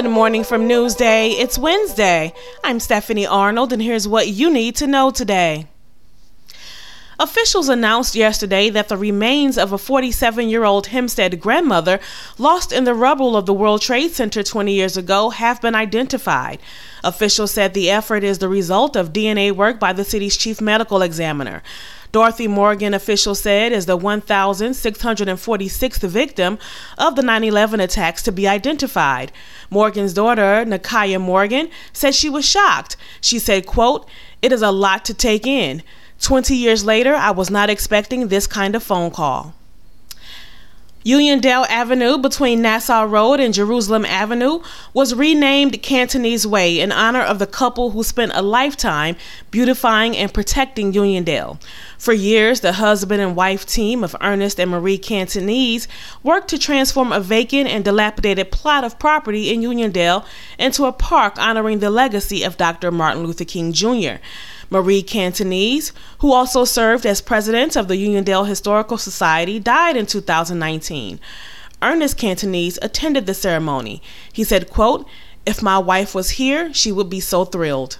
Good morning from Newsday. It's Wednesday. I'm Stephanie Arnold, and here's what you need to know today. Officials announced yesterday that the remains of a 47 year old Hempstead grandmother lost in the rubble of the World Trade Center 20 years ago have been identified. Officials said the effort is the result of DNA work by the city's chief medical examiner. Dorothy Morgan, officials said, is the 1,646th victim of the 9 11 attacks to be identified. Morgan's daughter, Nakaya Morgan, said she was shocked. She said, quote, It is a lot to take in. 20 years later, I was not expecting this kind of phone call. Uniondale Avenue between Nassau Road and Jerusalem Avenue was renamed Cantonese Way in honor of the couple who spent a lifetime beautifying and protecting Uniondale. For years, the husband and wife team of Ernest and Marie Cantonese worked to transform a vacant and dilapidated plot of property in Uniondale into a park honoring the legacy of Dr. Martin Luther King Jr. Marie Cantonese, who also served as president of the Uniondale Historical Society, died in 2019. Ernest Cantonese attended the ceremony. He said, quote, If my wife was here, she would be so thrilled.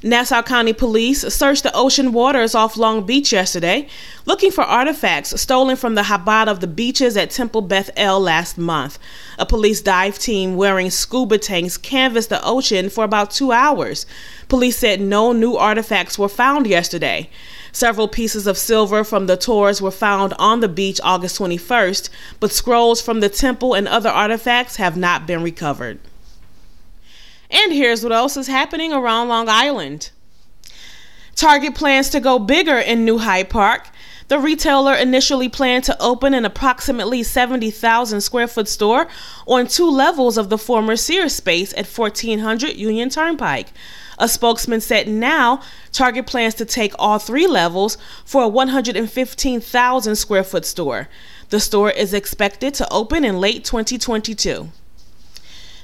Nassau County Police searched the ocean waters off Long Beach yesterday, looking for artifacts stolen from the Chabad of the beaches at Temple Beth El last month. A police dive team wearing scuba tanks canvassed the ocean for about two hours. Police said no new artifacts were found yesterday. Several pieces of silver from the Torahs were found on the beach August 21st, but scrolls from the temple and other artifacts have not been recovered. And here's what else is happening around Long Island. Target plans to go bigger in New Hyde Park. The retailer initially planned to open an approximately 70,000 square foot store on two levels of the former Sears space at 1400 Union Turnpike. A spokesman said now Target plans to take all three levels for a 115,000 square foot store. The store is expected to open in late 2022.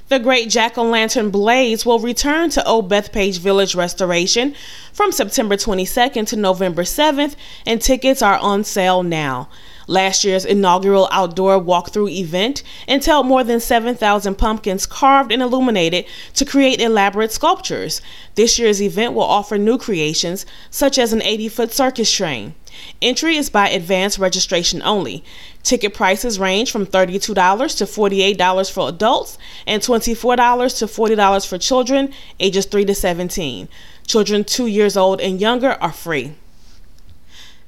The Great Jack o' Lantern Blaze will return to Old Bethpage Village Restoration from September 22nd to November 7th, and tickets are on sale now. Last year's inaugural outdoor walkthrough event entailed more than 7,000 pumpkins carved and illuminated to create elaborate sculptures. This year's event will offer new creations, such as an 80 foot circus train. Entry is by advance registration only. Ticket prices range from $32 to $48 for adults and $24 to $40 for children ages 3 to 17. Children 2 years old and younger are free.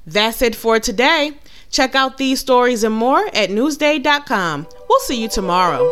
That's it for today. Check out these stories and more at newsday.com. We'll see you tomorrow.